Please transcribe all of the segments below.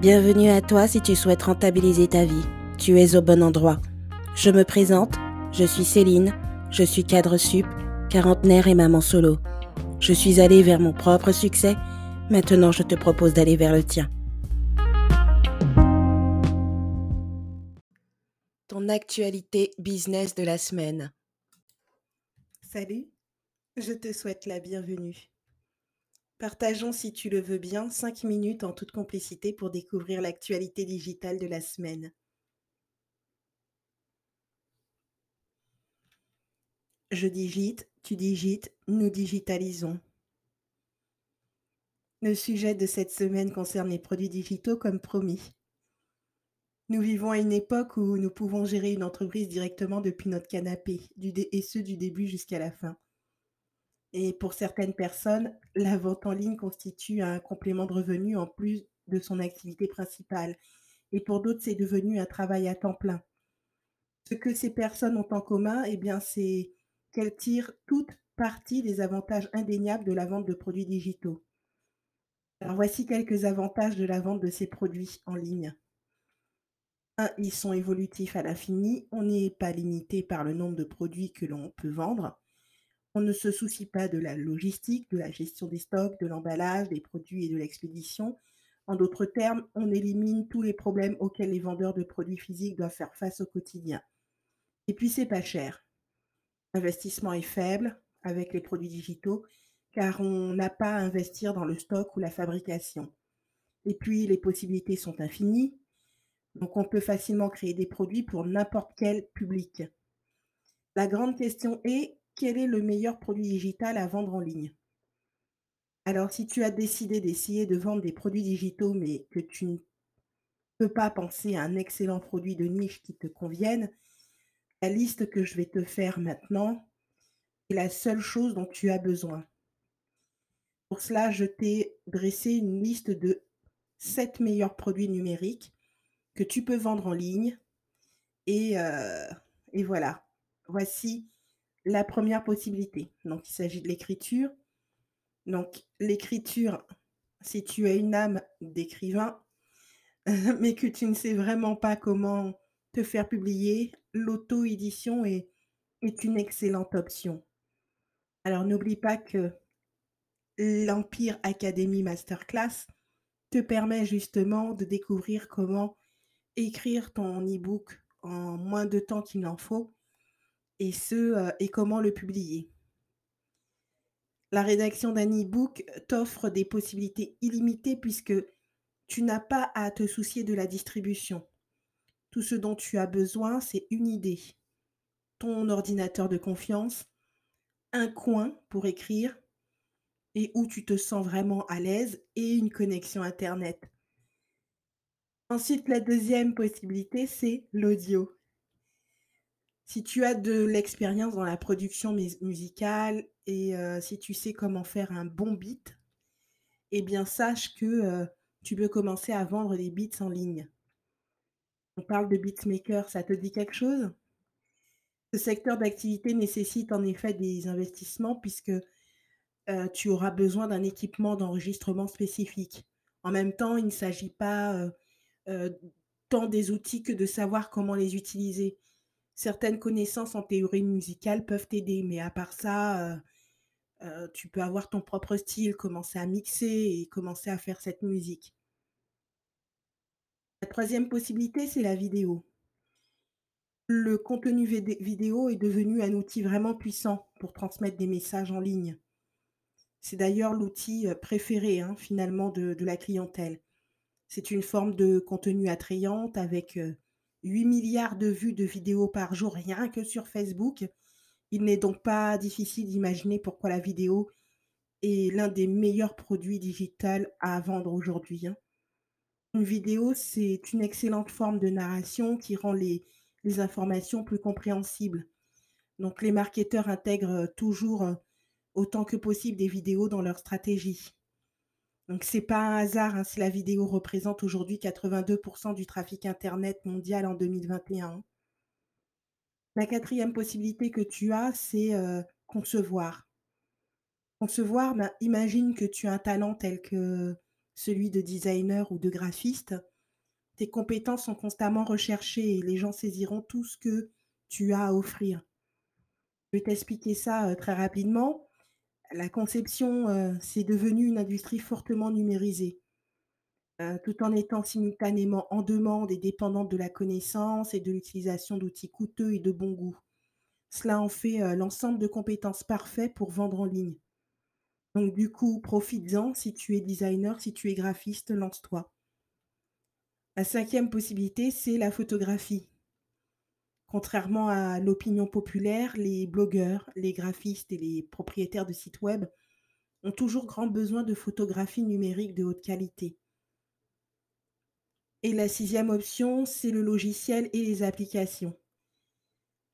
Bienvenue à toi si tu souhaites rentabiliser ta vie. Tu es au bon endroit. Je me présente, je suis Céline, je suis cadre sup, quarantenaire et maman solo. Je suis allée vers mon propre succès, maintenant je te propose d'aller vers le tien. Ton actualité business de la semaine. Salut, je te souhaite la bienvenue. Partageons, si tu le veux bien, 5 minutes en toute complicité pour découvrir l'actualité digitale de la semaine. Je digite, tu digites, nous digitalisons. Le sujet de cette semaine concerne les produits digitaux comme promis. Nous vivons à une époque où nous pouvons gérer une entreprise directement depuis notre canapé, et ce du début jusqu'à la fin. Et pour certaines personnes, la vente en ligne constitue un complément de revenu en plus de son activité principale. Et pour d'autres, c'est devenu un travail à temps plein. Ce que ces personnes ont en commun, eh bien, c'est qu'elles tirent toute partie des avantages indéniables de la vente de produits digitaux. Alors voici quelques avantages de la vente de ces produits en ligne. Un, ils sont évolutifs à l'infini. On n'est pas limité par le nombre de produits que l'on peut vendre. On ne se soucie pas de la logistique, de la gestion des stocks, de l'emballage, des produits et de l'expédition. En d'autres termes, on élimine tous les problèmes auxquels les vendeurs de produits physiques doivent faire face au quotidien. Et puis, c'est pas cher. L'investissement est faible avec les produits digitaux car on n'a pas à investir dans le stock ou la fabrication. Et puis, les possibilités sont infinies. Donc, on peut facilement créer des produits pour n'importe quel public. La grande question est quel est le meilleur produit digital à vendre en ligne? Alors, si tu as décidé d'essayer de vendre des produits digitaux, mais que tu ne peux pas penser à un excellent produit de niche qui te convienne, la liste que je vais te faire maintenant est la seule chose dont tu as besoin. Pour cela, je t'ai dressé une liste de 7 meilleurs produits numériques que tu peux vendre en ligne. Et, euh, et voilà, voici la première possibilité. Donc, il s'agit de l'écriture. Donc, l'écriture, si tu as une âme d'écrivain, mais que tu ne sais vraiment pas comment te faire publier, l'auto-édition est, est une excellente option. Alors, n'oublie pas que l'Empire Academy Masterclass te permet justement de découvrir comment écrire ton e-book en moins de temps qu'il n'en faut et ce euh, et comment le publier. La rédaction d'un e-book t'offre des possibilités illimitées puisque tu n'as pas à te soucier de la distribution. Tout ce dont tu as besoin, c'est une idée, ton ordinateur de confiance, un coin pour écrire et où tu te sens vraiment à l'aise et une connexion Internet. Ensuite, la deuxième possibilité, c'est l'audio. Si tu as de l'expérience dans la production musicale et euh, si tu sais comment faire un bon beat, eh bien sache que euh, tu peux commencer à vendre des beats en ligne. On parle de beatmaker, ça te dit quelque chose? Ce secteur d'activité nécessite en effet des investissements puisque euh, tu auras besoin d'un équipement d'enregistrement spécifique. En même temps, il ne s'agit pas tant des outils que de savoir comment les utiliser certaines connaissances en théorie musicale peuvent t'aider, mais à part ça, euh, euh, tu peux avoir ton propre style, commencer à mixer et commencer à faire cette musique. La troisième possibilité, c'est la vidéo. Le contenu vidéo est devenu un outil vraiment puissant pour transmettre des messages en ligne. C'est d'ailleurs l'outil euh, préféré hein, finalement de, la clientèle. C'est une forme de contenu attrayante avec 8 milliards de vues de vidéos par jour rien que sur Facebook. Il n'est donc pas difficile d'imaginer pourquoi la vidéo est l'un des meilleurs produits digitaux à vendre aujourd'hui. Hein. Une vidéo, c'est une excellente forme de narration qui rend les, informations plus compréhensibles. Donc les marketeurs intègrent toujours euh, autant que possible des vidéos dans leur stratégie. Donc c'est pas un hasard hein, si la vidéo représente aujourd'hui 82% du trafic Internet mondial en 2021. La quatrième possibilité que tu as, c'est euh, concevoir. Concevoir, ben, imagine que tu as un talent tel que celui de designer ou de graphiste. tes compétences sont constamment recherchées et les gens saisiront tout ce que tu as à offrir. Je vais t'expliquer ça très rapidement. La conception, c'est devenu une industrie fortement numérisée, tout en étant simultanément en demande et dépendante de la connaissance et de l'utilisation d'outils coûteux et de bon goût. Cela en fait l'ensemble de compétences parfaites pour vendre en ligne. Donc du coup, profites-en si tu es designer, si tu es graphiste, lance-toi. La cinquième possibilité, c'est la photographie. Contrairement à l'opinion populaire, les blogueurs, les graphistes et les propriétaires de sites web ont toujours grand besoin de photographies numériques de haute qualité. Et la sixième option, c'est le logiciel et les applications.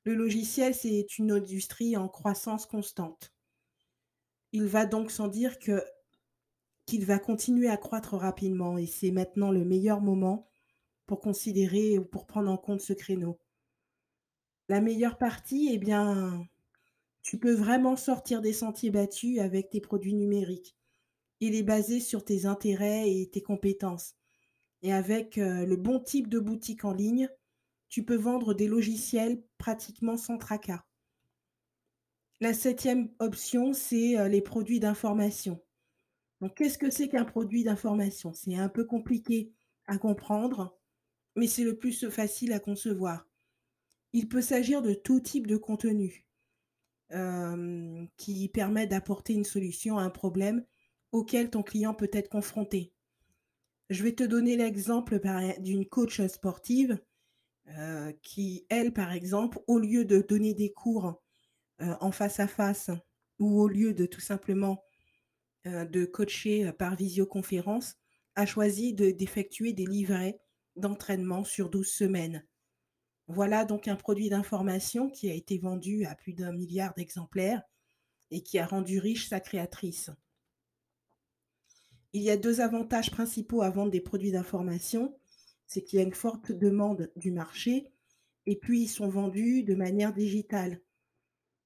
Le logiciel, c'est une industrie en croissance constante. Il va donc sans dire que qu'il va continuer à croître rapidement et c'est maintenant le meilleur moment pour considérer ou pour prendre en compte ce créneau. La meilleure partie, eh bien, tu peux vraiment sortir des sentiers battus avec tes produits numériques. Il est basé sur tes intérêts et tes compétences. Et avec euh, le bon type de boutique en ligne, tu peux vendre des logiciels pratiquement sans tracas. La septième option, c'est euh, les produits d'information. Donc, qu'est-ce que c'est qu'un produit d'information? C'est un peu compliqué à comprendre, mais c'est le plus facile à concevoir. Il peut s'agir de tout type de contenu euh, qui permet d'apporter une solution à un problème auquel ton client peut être confronté. Je vais te donner l'exemple d'une coach sportive euh, qui, elle, par exemple, au lieu de donner des cours euh, en face à face ou au lieu de tout simplement de coacher par visioconférence, a choisi d'effectuer des livrets d'entraînement sur 12 semaines. Voilà donc un produit d'information qui a été vendu à plus d'un milliard d'exemplaires et qui a rendu riche sa créatrice. Il y a deux avantages principaux à vendre des produits d'information c'est qu'il y a une forte demande du marché et puis ils sont vendus de manière digitale.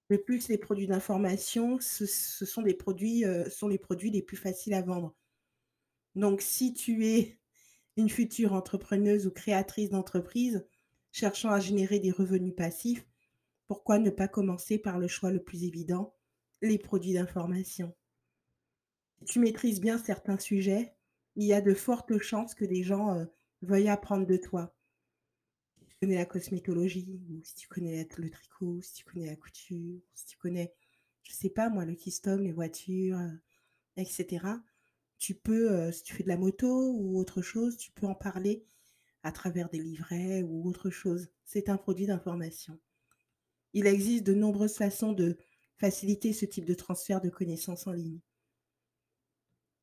De plus, les produits d'information, ce, euh, sont les produits les plus faciles à vendre. Donc, si tu es une future entrepreneuse ou créatrice d'entreprise cherchant à générer des revenus passifs, pourquoi ne pas commencer par le choix le plus évident, les produits d'information? Si tu maîtrises bien certains sujets, il y a de fortes chances que des gens euh, veuille apprendre de toi. Si tu connais la cosmétologie, ou si tu connais le tricot, si tu connais la couture, si tu connais, je sais pas moi, le custom, les voitures, euh, etc. Tu peux, euh, si tu fais de la moto ou autre chose, tu peux en parler à travers des livrets ou autre chose. C'est un produit d'information. Il existe de nombreuses façons de faciliter ce type de transfert de connaissances en ligne.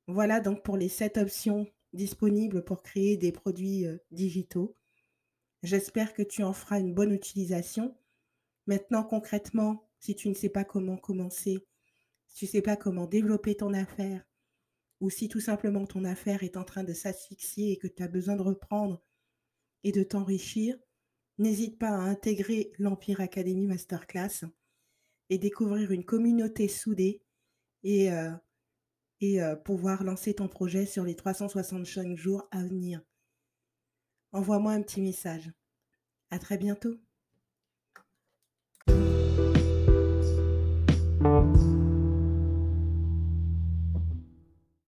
Voilà donc pour les sept options disponible pour créer des produits digitaux. J'espère que tu en feras une bonne utilisation. Maintenant, concrètement, si tu ne sais pas comment commencer, si tu ne sais pas comment développer ton affaire, ou si tout simplement ton affaire est en train de s'asphyxier et que tu as besoin de reprendre et de t'enrichir, n'hésite pas à intégrer l'Empire Academy Masterclass et découvrir une communauté soudée et et pouvoir lancer ton projet sur les 365 jours à venir. Envoie-moi un petit message. À très bientôt.